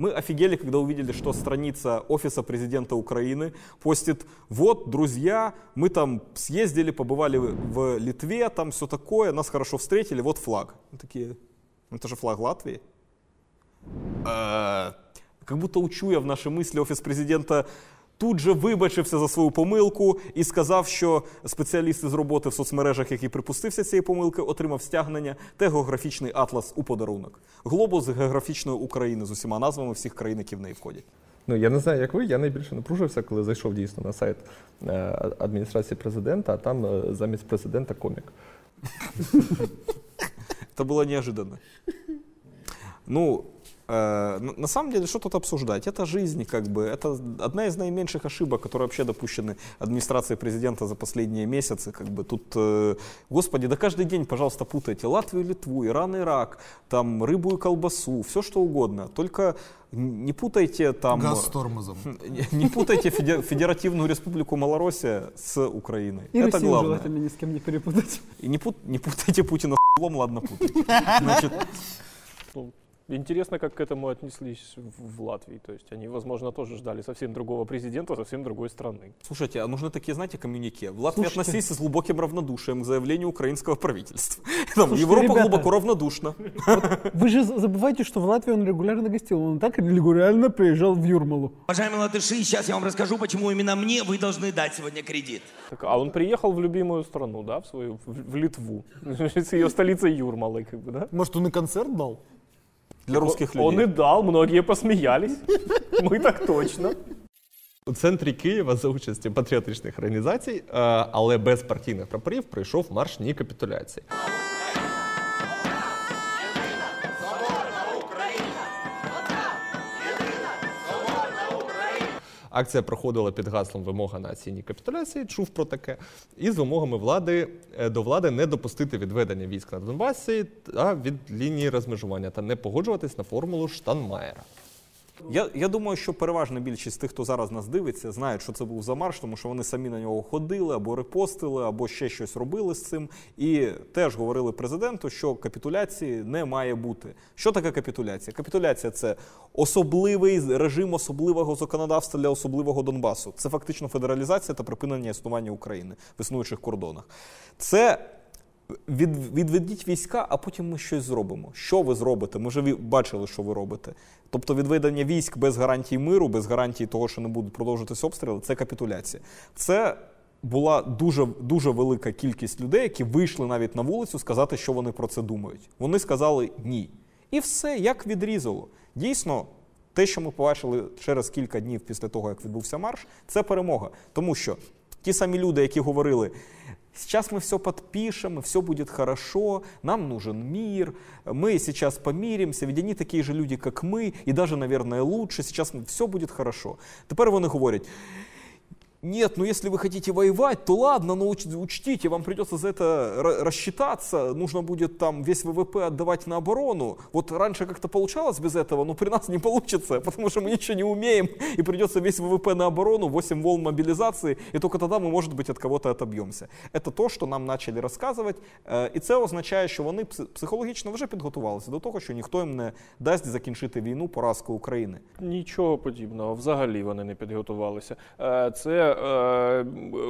Мы офигели, когда увидели, что страница Офиса президента Украины постит, вот, друзья, мы там съездили, побывали в Литве, там все такое, нас хорошо встретили, вот флаг. Мы такие, «Ну, это же флаг Латвии. Э, Как будто учу я в наші мислі Офіс президента тут же вибачився за свою помилку і сказав, що спеціаліст з роботи в соцмережах, який припустився цієї помилки, отримав стягнення та географічний атлас у подарунок. Глобус географічної України з усіма назвами всіх країн, які в неї входять. Ну я не знаю, як ви. Я найбільше напружився, коли зайшов дійсно на сайт е, адміністрації президента, а там е, замість президента комік. Это было неожиданно. Ну, э, на на самом деле, что тут обсуждать? Это жизнь, как бы. Это одна из наименьших ошибок, которые вообще допущены администрацией президента за последние месяцы. Как бы тут, э, господи, да каждый день, пожалуйста, путайте Латвию, Литву, Иран, Ирак, там рыбу и колбасу, все что угодно. Только не путайте там... Газ с тормозом. Не не путайте Феде- Федеративную Республику Малороссия с Украиной. И Это Россию главное. желательно ни с кем не перепутать. И не, пут- не путайте Путина с ладно путайте. Значит, Интересно, как к этому отнеслись в, в Латвии. То есть они, возможно, тоже ждали совсем другого президента, совсем другой страны. Слушайте, а нужны такие, знаете, коммюнике. В Латвии Слушайте. относились с глубоким равнодушием к заявлению украинского правительства. Там, Слушайте, Европа ребята. глубоко равнодушна. Вы же забываете, что в Латвии он регулярно гостил. Он так регулярно приезжал в Юрмалу. Уважаемые латыши, сейчас я вам расскажу, почему именно мне вы должны дать сегодня кредит. Так, а он приехал в любимую страну, да, в свою, в, в Литву, с ее столицей Юрмалой, как бы, да? Может, он и концерт дал? Для русских Он и людей. дал, многие посмеялись. Мы так точно. У центрі Києва за участі патріотичних організацій, е, але без партійних прапорів, пройшов марш ні капітуляції. Акція проходила під гаслом вимога нації ні капітуляції, чув про таке, і з вимогами влади е, до влади не допустити відведення військ на Донбасі та від лінії розмежування та не погоджуватись на формулу Штанмаєра. Я, я думаю, що переважна більшість тих, хто зараз нас дивиться, знають, що це був за марш, тому що вони самі на нього ходили або репостили, або ще щось робили з цим. І теж говорили президенту, що капітуляції не має бути. Що таке капітуляція? Капітуляція це особливий режим особливого законодавства для особливого Донбасу. Це фактично федералізація та припинення існування України в існуючих кордонах. Це від, відведіть війська, а потім ми щось зробимо. Що ви зробите? Ми вже бачили, що ви робите. Тобто відведення військ без гарантій миру, без гарантій того, що не будуть продовжуватись обстріли, це капітуляція. Це була дуже, дуже велика кількість людей, які вийшли навіть на вулицю сказати, що вони про це думають. Вони сказали ні. І все як відрізало. Дійсно, те, що ми побачили через кілька днів після того, як відбувся марш, це перемога. Тому що ті самі люди, які говорили, сейчас мы все подпишем, и все будет хорошо, нам нужен мир, мы сейчас помиримся, ведь они такие же люди, как мы, и даже, наверное, лучше, сейчас все будет хорошо. Тепер вони говорять, нет, ну если вы хотите воевать, то ладно, но уч- учтите, вам придется за это ра- рассчитаться, нужно будет там весь ВВП отдавать на оборону. Вот раньше как-то получалось без этого, но при нас не получится, потому что мы ничего не умеем, и придется весь ВВП на оборону, 8 волн мобилизации, и только тогда мы, может быть, от кого-то отобьемся. Это то, що нам почали розказувати, е, і це означає, що вони пс- психологічно вже підготувалися до того, що ніхто їм не дасть закінчити війну поразкою України. Нічого подібного, взагалі вони не підготувалися. Е, Це е,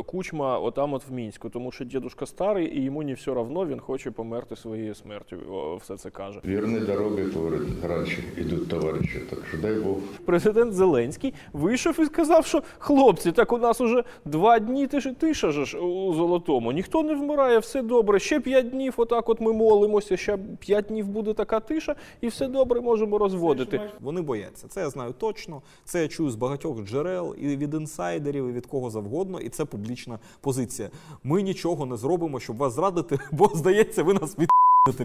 кучма отам от в Мінську, тому що дідушка старий і йому не все равно, він хоче померти своєю смертю. о, Все це каже. Верные дороги, говорят, раньше идут товарищи, так что дай Бог. Президент Зеленський вийшов і сказав, що хлопці, так у нас уже два дні тиша, тиша же ж у золотому. Ніхто не вмирає, все добре. Ще п'ять днів, отак от ми молимося. Ще п'ять днів буде така тиша, і все добре можемо розводити. Вони бояться. Це я знаю точно. Це я чую з багатьох джерел і від інсайдерів, і від кого завгодно. І це публічна позиція. Ми нічого не зробимо, щоб вас зрадити, бо здається, ви нас від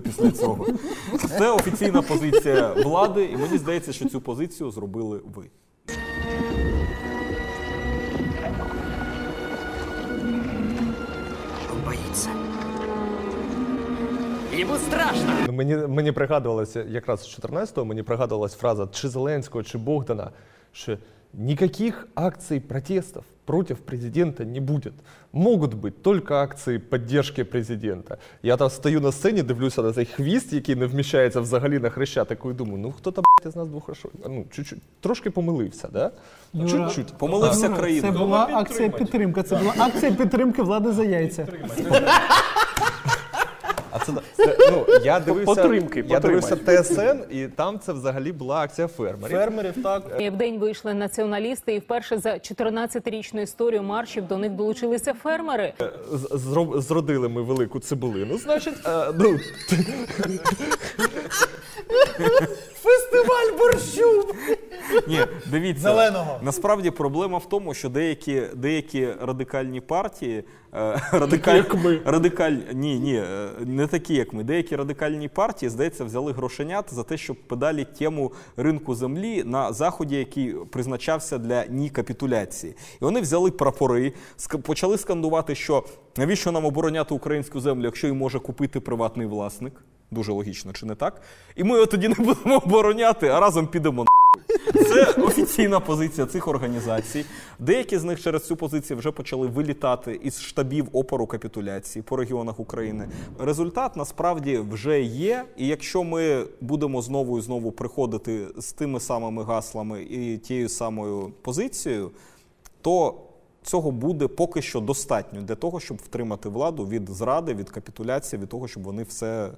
після цього. Це офіційна позиція влади, і мені здається, що цю позицію зробили ви. Он боится. Ему страшно. Мені, мені пригадувалося, якраз з 14-го мені пригадувалась фраза чи Зеленського, чи Богдана, що Никаких акций протестов против президента не будет. Могут быть только акції підтримки президента. Я там стою на сцені, дивлюся на цей хвіст, який не вміщається взагалі на хрещатику, і думаю, ну хто-то блядь, із нас двох хорошо, ну, чуть-чуть, трошки помилився, да? Юра, Чуть-чуть. Помилився Юра, країна. Це була акція підтримки. Це була акція підтримки влади за яйця. А це, це ну, я дивився, Потримки, я дивився. ТСН, і там це взагалі була акція фермерів. Фермерів так. В день вийшли націоналісти, і вперше за 14-річну історію маршів до них долучилися фермери. З- зро- Зродили ми велику цибулину. Значить, а, ну, Фестиваль борщу! Ні, дивіться, Зеленого. насправді проблема в тому, що деякі, деякі радикальні партії, е, радикаль, радикаль, ні, ні, е, не такі, як ми. Деякі радикальні партії, здається, взяли грошенят за те, щоб педалі тему ринку землі на заході, який призначався для ні капітуляції. І вони взяли прапори, почали скандувати, що навіщо нам обороняти українську землю, якщо її може купити приватний власник. Дуже логічно, чи не так? І ми його тоді не будемо обороняти, а разом підемо це офіційна позиція цих організацій. Деякі з них через цю позицію вже почали вилітати із штабів опору капітуляції по регіонах України. Результат насправді вже є. І якщо ми будемо знову і знову приходити з тими самими гаслами і тією самою позицією, то цього буде поки що достатньо для того, щоб втримати владу від зради, від капітуляції, від того, щоб вони все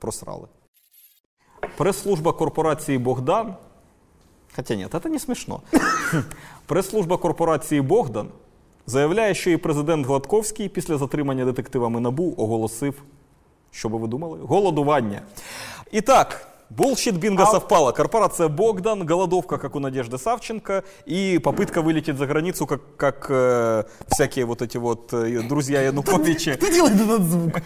просрали. Прес-служба корпорації Богдан Хотя нет, это не смешно. Прес-служба корпорації Богдан заявляє, що і президент Гладковський після затримання детективами НАБУ оголосив, що би ви думали? Голодування. І так, Булшит бинго совпало. Корпорация Богдан, голодовка, как у Надежды Савченко, и попытка вылететь за границу, как, как э, всякие вот эти вот э, друзья Януковича. Кто делает этот звук?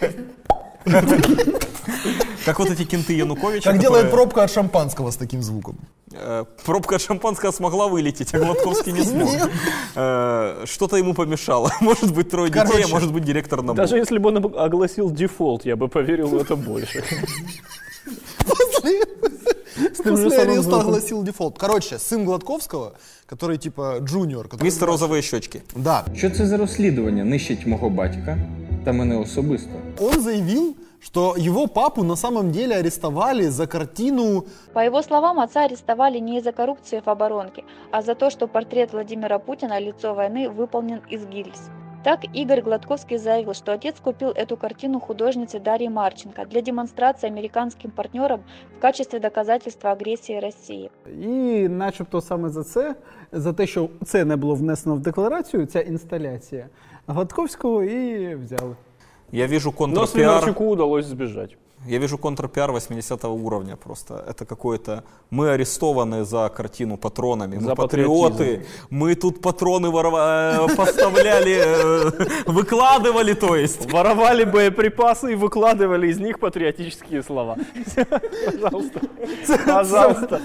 Как вот эти кенты Януковича. Как делает пробка от шампанского с таким звуком. Э, Пробка от шампанского смогла вылететь, а Гладковский не смог. Э, Что-то ему помешало. Может быть, трое детей, а может быть, директор НАБУ. Даже если бы он огласил дефолт, я бы поверил в это больше. После, после ареста огласил дефолт. Короче, сын Гладковского, который типа джуниор. Который... Мистер розовые щечки. Да. Що це за розслідування нищить мого батька та мене особисто? Он заявил, что его папу на самом деле арестовали за картину По его словам, отца арестовали не из-за коррупции в оборонке, а за то, что портрет Владимира Путина «Лицо войны» выполнен из гильз. Так Игорь Гладковский заявил, что отец купил эту картину художницы Дарьи Марченко для демонстрации американским партнерам в качестве доказательства агрессии России. І начебто саме за це, за те, що це не було внесено в декларацію, ця інсталяція Гладковського і взяли. Я вижу Но контрпиар. Свинарчуку удалось сбежать. Я вижу контрпиар 80 уровня просто. Это какое-то... Мы арестованы за картину патронами. Мы За патриоты. патриотизм. Мы тут патроны ворова- э, поставляли, э, выкладывали, то есть. Воровали боеприпасы и выкладывали из них патриотические слова. Пожалуйста. Пожалуйста.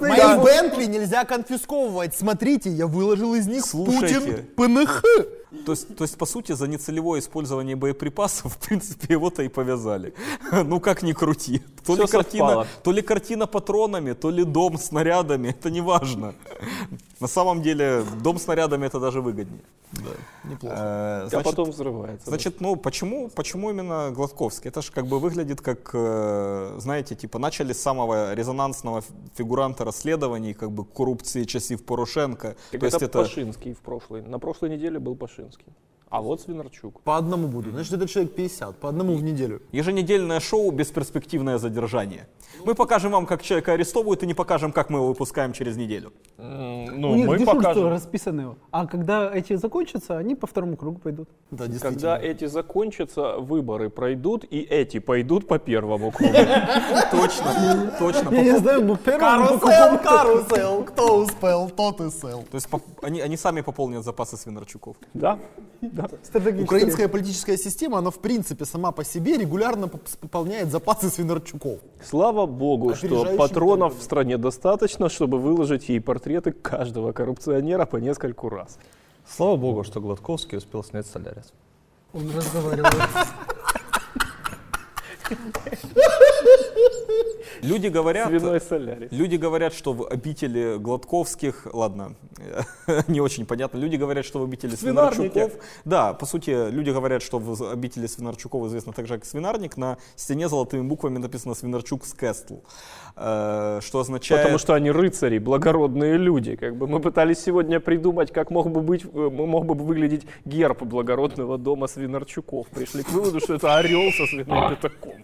Мои. Бентли нельзя конфисковывать. Смотрите, я выложил из них Слушайте. Путин ПНХ. То есть, то есть, по сути, за нецелевое использование боеприпасов, в принципе, его-то и повязали. Ну, как ни крути. То ли, картина, то ли картина патронами, то ли дом снарядами. Это не важно. На самом деле, дом снарядами это даже выгоднее. Неплохо. Э, А значит, потом взрывается. Значит, ну почему, почему именно Гладковский? Это же как бы выглядит как, э, знаете, типа начали с самого резонансного фигуранта расследований, как бы коррупции часів Порошенко. Так То есть это это Пашинский в прошлой. На прошлой неделе был Пашинский. А вот Свинарчук. По одному буду. Значит, это человек 50. По одному в неделю. еженедельное шоу «Бесперспективное задержание». Мы покажем вам, как человека арестовывают, и не покажем, как мы его выпускаем через неделю. Ну, У них мы дежурство покажем. расписано. А когда эти закончатся, они по второму кругу пойдут. Да, действительно. Когда эти закончатся, выборы пройдут, и эти пойдут по первому кругу. Точно, точно. Я не знаю, по Карусел, карусел. Кто успел, тот и сел. То есть они сами пополнят запасы Свинарчуков. Да? Да. Украинская политическая система, она в принципе сама по себе регулярно поп- пополняет запасы Свинарчуков. Слава богу, что патронов в стране достаточно, чтобы выложить ей портреты каждого коррупционера по нескольку раз. Слава богу, что Гладковский успел снять Солярис. Он разговаривает. Люди говорят, люди говорят, что в обители Гладковских, ладно, не очень понятно, люди говорят, что в обители. Свинарчуков, да, по сути, люди говорят, что в обители Свинарчуков известно также как Свинарник, на стене золотыми буквами написано Свинарчук Скестл, э, что означает... Потому что они рыцари, благородные люди. Как бы мы пытались сегодня придумать, как мог бы быть, э, мог бы выглядеть герб благородного дома Свинарчуков. Пришли к выводу, что это орел со свиным пятаком.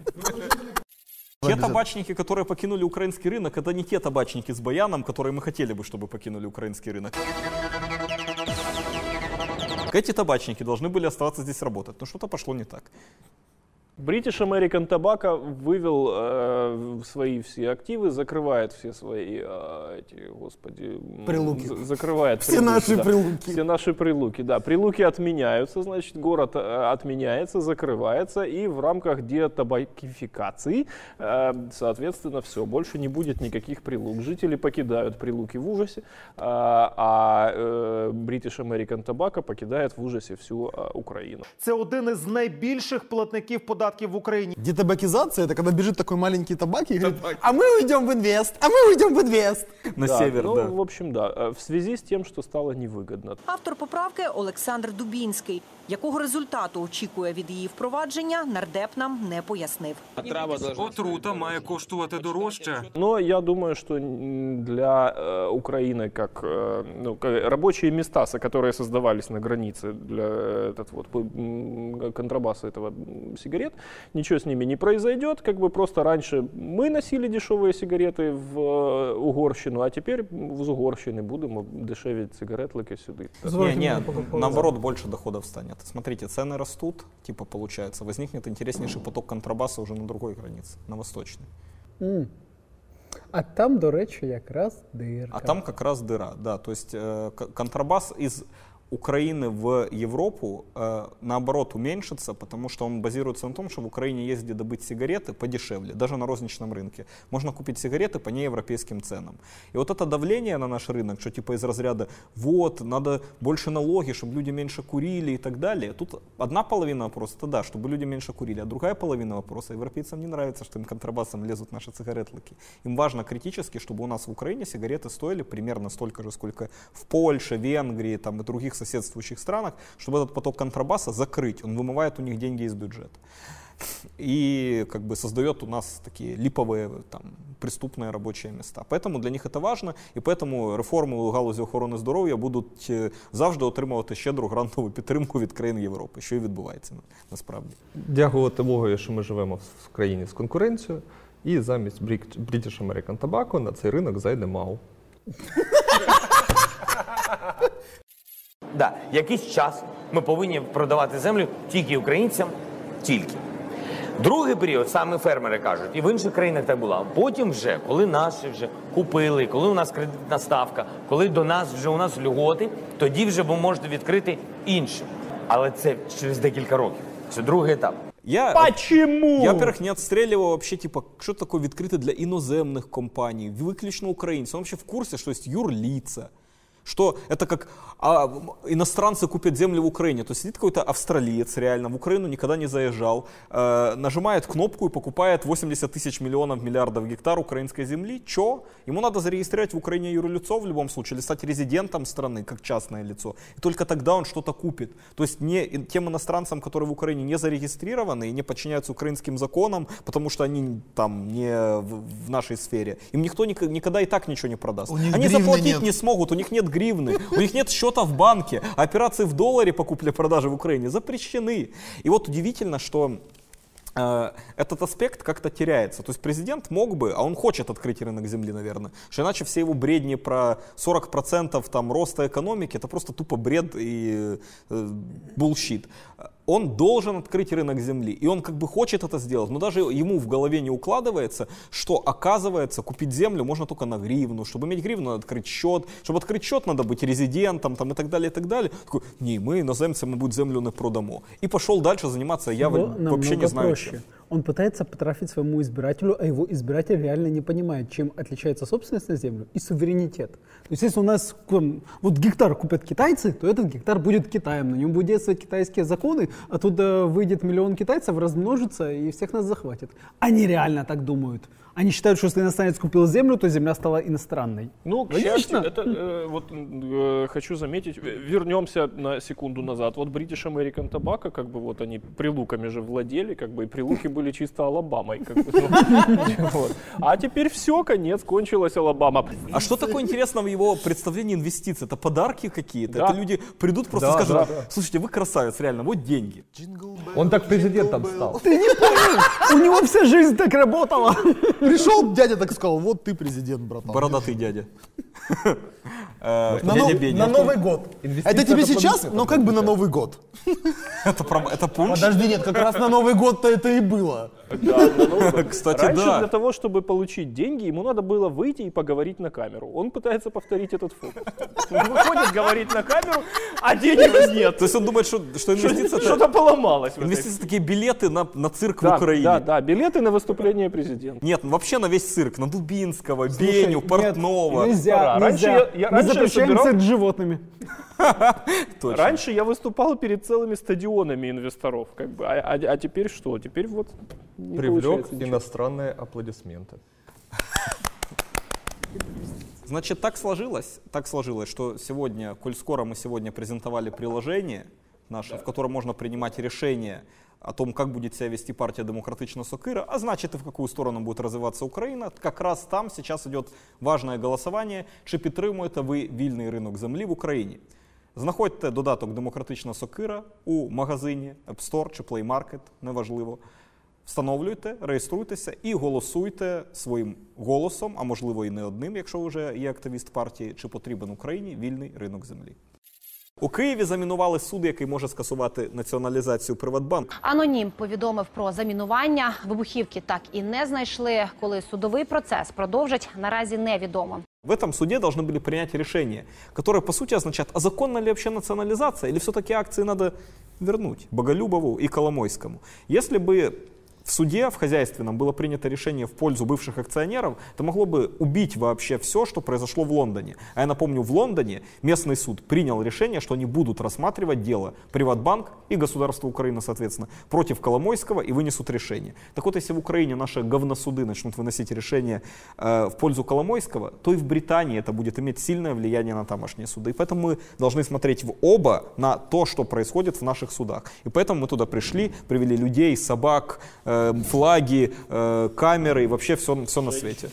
Те табачники, которые покинули украинский рынок, это не те табачники с баяном, которые мы хотели бы, чтобы покинули украинский рынок. Эти табачники должны были оставаться здесь работать, но что-то пошло не так. British American Tobacco вывел э, свои все активы, закрывает все свои, э, эти, господи, м, Прилуки. за- закрывает Все наши да. прилуки. Все наши прилуки, да. Прилуки отменяются, значит, город э, отменяется, закрывается, и в рамках детабакификации, э, соответственно, все, больше не будет никаких прилук. Жители покидают прилуки в ужасе, э, а э, British American Tobacco покидает в ужасе всю э, Украину. Це один із найбільших платників податків в Україні. Детабакизация – это когда бежит такой маленький табак и говорит, а мы уйдем в инвест, а мы уйдем в инвест. На Да, север, ну, да. в общем, да. э, В связи с тем, что стало невыгодно. Автор поправки Олександр Дубінський. Якого результату очікує від її впровадження, нардеп нам не пояснив. Отрута має коштувати дорожче. Но я думаю, что м, для э, Украины, как, э, ну, как рабочие места, со- которые создавались на границе для э, этот вот, п- м, контрабаса этого м, сигарет, ничего с ними не произойдет. Как бы просто раньше мы носили дешевые сигареты в э, Угорщину, а теперь з Угорщини будемо дешеві цигаретлики сюди. Не, не, наоборот, больше доходов Станет. Смотрите, цены растут, типа получается, возникнет интереснейший поток контрабаса уже на другой границе, на восточной. М. А там, до речі, якраз дирка. А там как раз дыра, да. То есть э, контрабас из Украины в Европу, э, наоборот, уменьшится, потому что он базируется на том, что в Украине есть где добыть сигареты подешевле, даже на розничном рынке. Можно купить сигареты по неевропейским ценам. И вот это давление на наш рынок, что типа из разряда, вот, надо больше налоги, чтобы люди меньше курили и так далее. Тут одна половина вопроса, это да, чтобы люди меньше курили, а другая половина вопроса, европейцам не нравится, что им контрабасом лезут наши цигаретлыки. Им важно критически, чтобы у нас в Украине сигареты стоили примерно столько же, сколько в Польше, Венгрии там, и других соседствующих странах, чтобы этот поток контрабаса закрыть. Он вымывает у них деньги из бюджета. И как бы создает у нас такие липовые там, преступные рабочие места. Поэтому для них это важно, і поэтому реформи у галузі охорони здоров'я будуть е, завжди отримувати щедру грантову підтримку від країн Європи, що і відбувається на- насправді. Дякувати Богові, що ми живемо в в країні з конкуренцією, і замість Брік- British American Tobacco на цей ринок зайде МАУ. Да, якийсь час ми повинні продавати землю тільки українцям, тільки. Другий період саме фермери кажуть, і в інших країнах так було. Потім вже, коли наші вже купили, коли у нас кредитна ставка, коли до нас вже у нас льготи, тоді вже ви можете відкрити іншим. Але це через декілька років. Це другий етап. Я, Почему? Я, во-первых, не отстреливал вообще, типа, что такое відкрито для іноземних компаній, виключно українців. Он вообще в курсе, что есть юрлица, что это как а, иностранцы купят землю в Украине. То есть сидит какой-то австралиец реально, в Украину никогда не заезжал, э, нажимает кнопку и покупает 80 тысяч миллионов миллиардов гектар украинской земли. Чё? Ему надо зарегистрировать в Украине юрлицо в любом случае, или стать резидентом страны, как частное лицо. И только тогда он что-то купит. То есть не тем иностранцам, которые в Украине не зарегистрированы и не подчиняются украинским законам, потому что они там не в, в нашей сфере, им никто ник- никогда и так ничего не продаст. Они заплатить нет. не смогут, у них нет гривны, у них нет счета в банке, операции в долларе по купле-продаже в Украине запрещены. И вот удивительно, что этот аспект как-то теряется. То есть президент мог бы, а он хочет открыть рынок земли, наверное, что иначе все его бредни про 40% там, роста экономики, это просто тупо бред и э, bullshit. Он должен открыть рынок земли, и он как бы хочет это сделать, но даже ему в голове не укладывается, что оказывается купить землю можно только на гривну, чтобы иметь гривну надо открыть счет, чтобы открыть счет надо быть резидентом там, и так далее, и так далее. Такой, не, ми іноземцям, мабуть, землю не продамо. И пошел дальше заниматься, я Бо вообще не знаю проще. Чем. Он пытается потрафить своему избирателю, а его избиратель реально не понимает, чем отличается собственность на землю и суверенитет. То есть если у нас вот гектар купят китайцы, то этот гектар будет Китаем, на нем будут действовать китайские законы, оттуда выйдет миллион китайцев, размножится и всех нас захватит. Они реально так думают. Они считают, что если иностранец купил землю, то земля стала иностранной. Ну, к Логично. счастью, это э, вот э, хочу заметить, э, вернемся на секунду назад. Вот British American Tobacco, как бы вот они прилуками же владели, как бы и прилуки были чисто Алабамой. как бы, ну, вот. А теперь все, конец, кончилась Алабама. А что такое интересно в его представлении инвестиций? Это подарки какие-то? Да. Это люди придут просто Да, скажут, да, да. слушайте, вы красавец, реально, вот деньги. Он так президентом стал. Ты не понял? У него вся жизнь так работала. Пришел дядя так сказал, вот ты президент, братан. Бородатый дядя. Э, На, нов- Новый год. Это тебе сейчас, но как бы на Новый год. Это пром- это пунш? Подожди, нет, как раз на Новый год-то это и было. Да. Кстати, Раньше да. для того, чтобы получить деньги, ему надо было выйти и поговорить на камеру. Он пытается повторить этот фокус. Он выходит, говорит на камеру, а денег нет. То есть он думает, что, что инвестиция Что-то поломалось. инвестиции такие билеты на, на цирк Да, в Украине. Да, да, билеты на выступление президента. Нет, ну вообще на весь цирк, на Дубинского, Слушай, Беню, нет, Портнова. Нельзя, Пора. Раньше нельзя. я- я- раньше я запрещаем собирал- цирк с животными. Точно. Раньше я выступал перед целыми стадионами инвесторов, как бы, а, а- а теперь что? Теперь вот не Привлек получается ничего. иностранные аплодисменты. Значит, так сложилось, так сложилось, что сегодня, коль скоро мы сегодня презентовали приложение наше, в котором можно принимать решения о том, как будет себя вести партия Демократична Сокира, а значит и в какую сторону будет развиваться Украина, как раз там сейчас идет важное голосування, чи підтримуєте ви вільний ринок землі в Україні. Знаходьте додаток Демократична Сокира у магазині App Store чи Play Market, неважливо. Встановлюйте, реєструйтеся і голосуйте своїм голосом, а можливо і не одним, якщо вже є активіст партії, чи потрібен Україні вільний ринок землі. У Києві замінували суд, який може скасувати націоналізацію Приватбанку. Анонім повідомив про замінування. Вибухівки так і не знайшли. Коли судовий процес продовжать, наразі невідомо. В этом суде должны были принять решение, которое по сути означает, а законна ли вообще национализация, или все-таки акции надо вернуть Боголюбову и Коломойскому. Если бы в суде, в хозяйственном, было принято решение в пользу бывших акционеров, это могло бы убить вообще все, что произошло в Лондоне. А я напомню, в Лондоне местный суд принял решение, что они будут рассматривать дело Приватбанк и государство Украины, соответственно, против Коломойского и вынесут решение. Так вот, если в Украине наши говносуды начнут выносить решение э, в пользу Коломойского, то и в Британии это будет иметь сильное влияние на тамошние суды. И поэтому мы должны смотреть в оба на то, что происходит в наших судах. И поэтому мы туда пришли, привели людей, собак, э, флаги, э, камеры и вообще все, все на свете.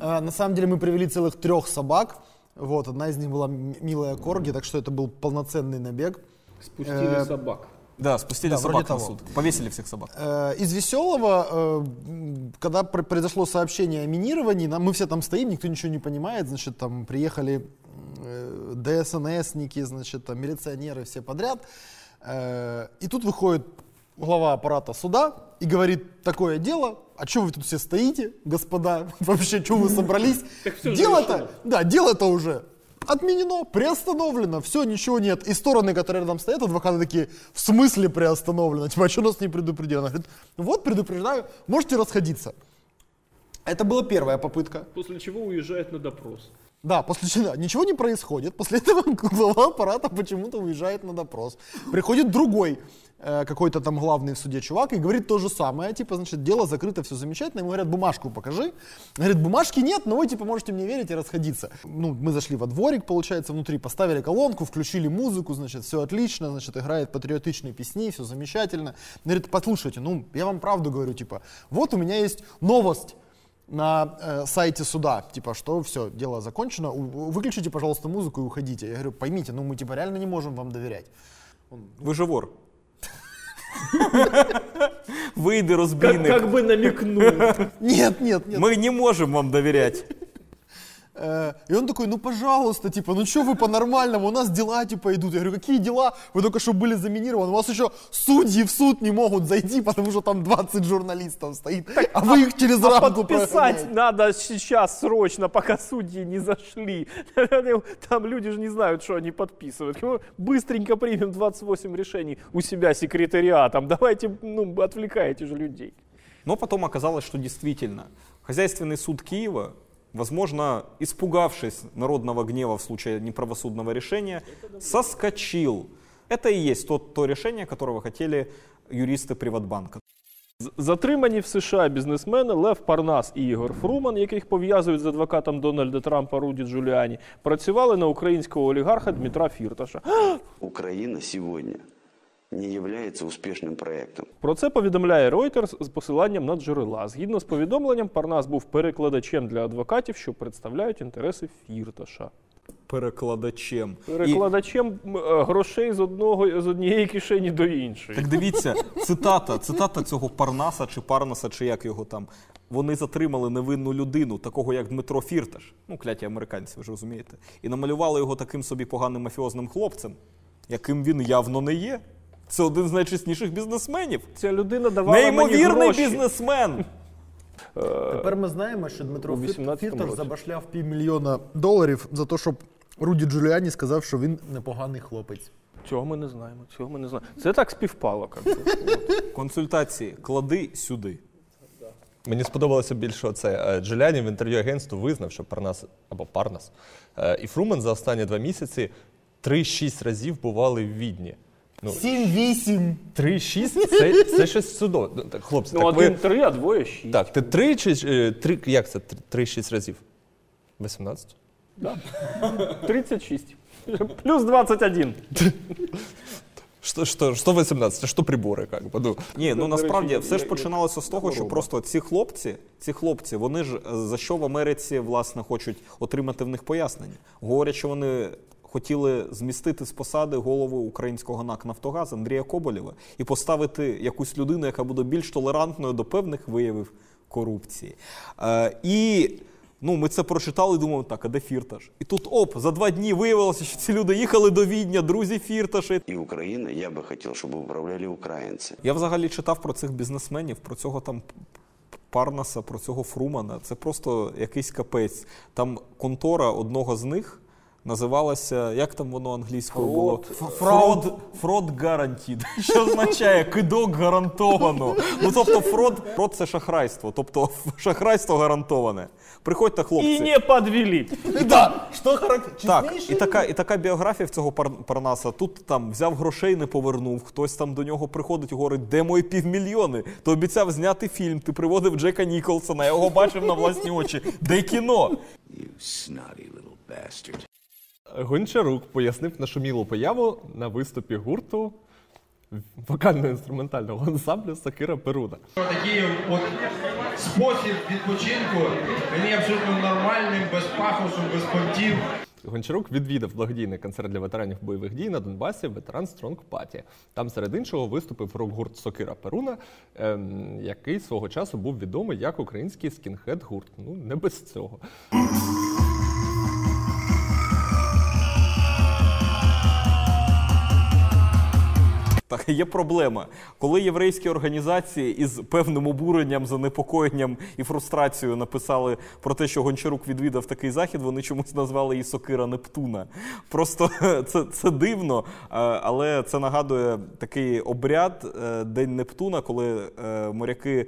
А, на самом деле мы привели целых трех собак. Вот, одна из них была милая корги, так что это был полноценный набег. Спустили Э, собак. Да, спустили Да, собак на того. суд. Повесили всех собак. Э, Из веселого, э, когда пр- произошло сообщение о минировании, нам, мы все там стоим, никто ничего не понимает, значит, там приехали э, ДСНСники, значит, там милиционеры, все подряд. Э, И тут выходит глава аппарата суда и говорит, такое дело, а что вы тут все стоите, господа, вообще, что вы собрались? Дело-то, да, дело-то уже отменено, приостановлено, все, ничего нет. И стороны, которые рядом стоят, адвокаты такие, в смысле приостановлено? Типа, а что нас не предупредили? Она говорит, вот, предупреждаю, можете расходиться. Это была первая попытка. После чего уезжает на допрос. Да, после чего ничего не происходит. После этого глава аппарата почему-то уезжает на допрос. Приходит другой э, какой-то там главный в суде чувак и говорит то же самое. Типа, значит, дело закрыто, все замечательно. Ему говорят, бумажку покажи. Говорит, бумажки нет, но вы, типа, можете мне верить и расходиться. Ну, мы зашли во дворик, получается, внутри, поставили колонку, включили музыку, значит, все отлично, значит, играет патриотичные песни, все замечательно. Говорит, послушайте, ну, я вам правду говорю, типа, вот у меня есть новость на э, сайте суда, типа, что все, дело закончено, у- выключите, пожалуйста, музыку и уходите. Я говорю, поймите, ну мы типа реально не можем вам доверять. Вы же вор. Выйди, разбийник. Как бы намекнул. Нет, нет, нет. Мы не можем вам доверять. Э, И он такой, ну пожалуйста, типа, ну что вы по-нормальному, у нас дела типа идут. Я говорю, какие дела? Вы только что были заминированы, у вас еще судьи в суд не могут зайти, потому что там 20 журналистов стоит, а вы их через А рамку подписать надо сейчас срочно, пока судьи не зашли. Там люди же не знают, что они подписывают. Ну, Быстренько примем 28 решений у себя секретариатом. Давайте, ну, отвлекайте же людей. Но потом оказалось, что действительно хозяйственный суд Киева, возможно, испугавшись народного гнева в случае неправосудного решения, соскочил. Это и есть то, то решение, которого хотели юристы Приватбанка. Затримані в США бізнесмени Лев Парнас і Ігор Фруман, яких пов'язують з адвокатом Дональда Трампа Руді Джуліані, працювали на українського олігарха Дмитра Фірташа. Украина сегодня не является успешным проектом. Про це повідомляє Reuters з посиланням на джерела. Згідно з повідомленням, Парнас був перекладачем для адвокатів, що представляють інтереси Фірташа. Перекладачем. Перекладачем м, е, грошей з одного з однієї кишені до іншої. Так дивіться, цитата, цитата цього Парнаса чи Парнаса, чи як його там. Вони затримали невинну людину, такого як Дмитро Фірташ, ну, кляті американці, ви ж розумієте, і намалювали його таким собі поганим мафіозним хлопцем, яким він явно не є. Це один з найчесніших бізнесменів. Ця людина давала мені Неймовірний гроші. бізнесмен. Тепер ми знаємо, що Дмитро у Фір- 18-му Фірташ році. забашляв півмільйона доларів за те, щоб Руді Джуліані сказав, що він непоганий хлопець. Цього ми не знаємо. Цього ми не знаємо. Це так співпало. Консультації клади сюди. Мені сподобалося більше оце. Е, Джуліані в інтерв'ю агентству визнав, що Парнас або Парнас е, і Фрумен за останні два місяці 3-6 разів бували в Відні. Ну, 7-8. 3-6 це, це щось судо. Ну, так, Хлопці, Ну, так ви... один три, а двоє шість. Так, ти 3 чи е, три, як це 3-6 разів? 18? Да. 36. Плюс 21. Що, що, що 18? Це що прибори, як би? Ну, Ні, ну насправді речі, все ж я- починалося з того, що просто ці хлопці, ці хлопці, вони ж е, за що в Америці власне хочуть отримати в них пояснення. Говорять, що вони хотіли змістити з посади голову українського НАК Нафтогаз Андрія Коболєва і поставити якусь людину, яка буде більш толерантною до певних виявів корупції. Е, і ну, ми це прочитали і думали, так, а де Фірташ? І тут оп, за два дні виявилося, що ці люди їхали до Відня, друзі Фірташі. И Украина, я бы хотел, чтобы управляли украинцы. Я взагалі читав про цих бізнесменів, про цього там Парнаса, про цього Фрумана. Це просто якийсь капець. Там контора одного з них називалася, як там воно англійською було? Фрод, фрод гарантід. Що означає кидок гарантовано. Ну тобто фрод, фрод це шахрайство. Тобто шахрайство гарантоване. Приходьте, хлопці. І не підвели. Да, що характер... Так, і така, і така біографія в цього Пар- Парнаса. Тут там взяв грошей, не повернув. Хтось там до нього приходить і говорить, де мої півмільйони? Ти обіцяв зняти фільм, ти приводив Джека Ніколсона, я його бачив на власні очі. Де кіно? Гончарук пояснив нашумілу появу на виступі гурту вокально-інструментального ансамблю Сакира Перуна. Такий от спосіб відпочинку він абсолютно нормальним, без пафосу, без понтів. Гончарук відвідав благодійний концерт для ветеранів бойових дій на Донбасі Ветеран Стронг Паті. Там серед іншого виступив рок-гурт Сокира Перуна, ем, який свого часу був відомий як український скінхед-гурт. Ну, не без цього. Так, є проблема. Коли єврейські організації із певним обуренням, занепокоєнням і фрустрацією написали про те, що Гончарук відвідав такий захід, вони чомусь назвали її Сокира Нептуна. Просто це, це дивно, е, але це нагадує такий обряд е, День Нептуна, коли е, моряки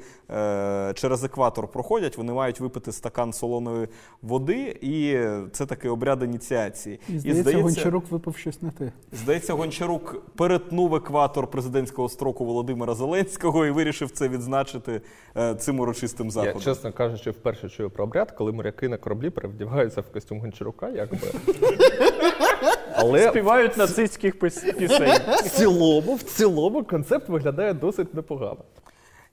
через екватор проходять, вони мають випити стакан солоної води, і це такий обряд ініціації. І здається, Гончарук випав щось на те. Здається, Гончарук перетнув екватор президентського строку Володимира Зеленського і вирішив це відзначити е, цим урочистим Я, заходом. чесно кажучи, вперше чую про обряд, коли моряки на кораблі перевдягаються в костюм Гончарука, якби. Але Співають нацистських пісень. в цілому, в цілому концепт виглядає досить непогано.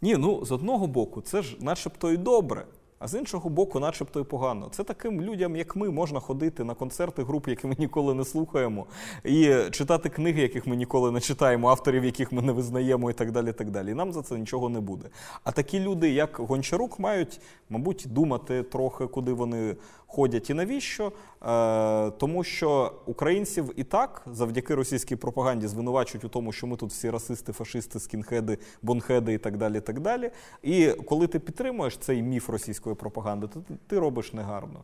Ні, ну з одного боку, це ж начебто і добре. А з іншого боку, начебто і погано. Це таким людям, як ми, можна ходити на концерти груп, які ми ніколи не слухаємо, і читати книги, яких ми ніколи не читаємо, авторів, яких ми не визнаємо, і так далі. Так далі. І нам за це нічого не буде. А такі люди, як Гончарук, мають, мабуть, думати трохи, куди вони ходять і навіщо. Е, тому що українців і так завдяки російській пропаганді звинувачують у тому, що ми тут всі расисти, фашисти, скінхеди, бонхеди і так далі. І так далі. І коли ти підтримуєш цей міф російської пропаганди, то ти, робиш негарно.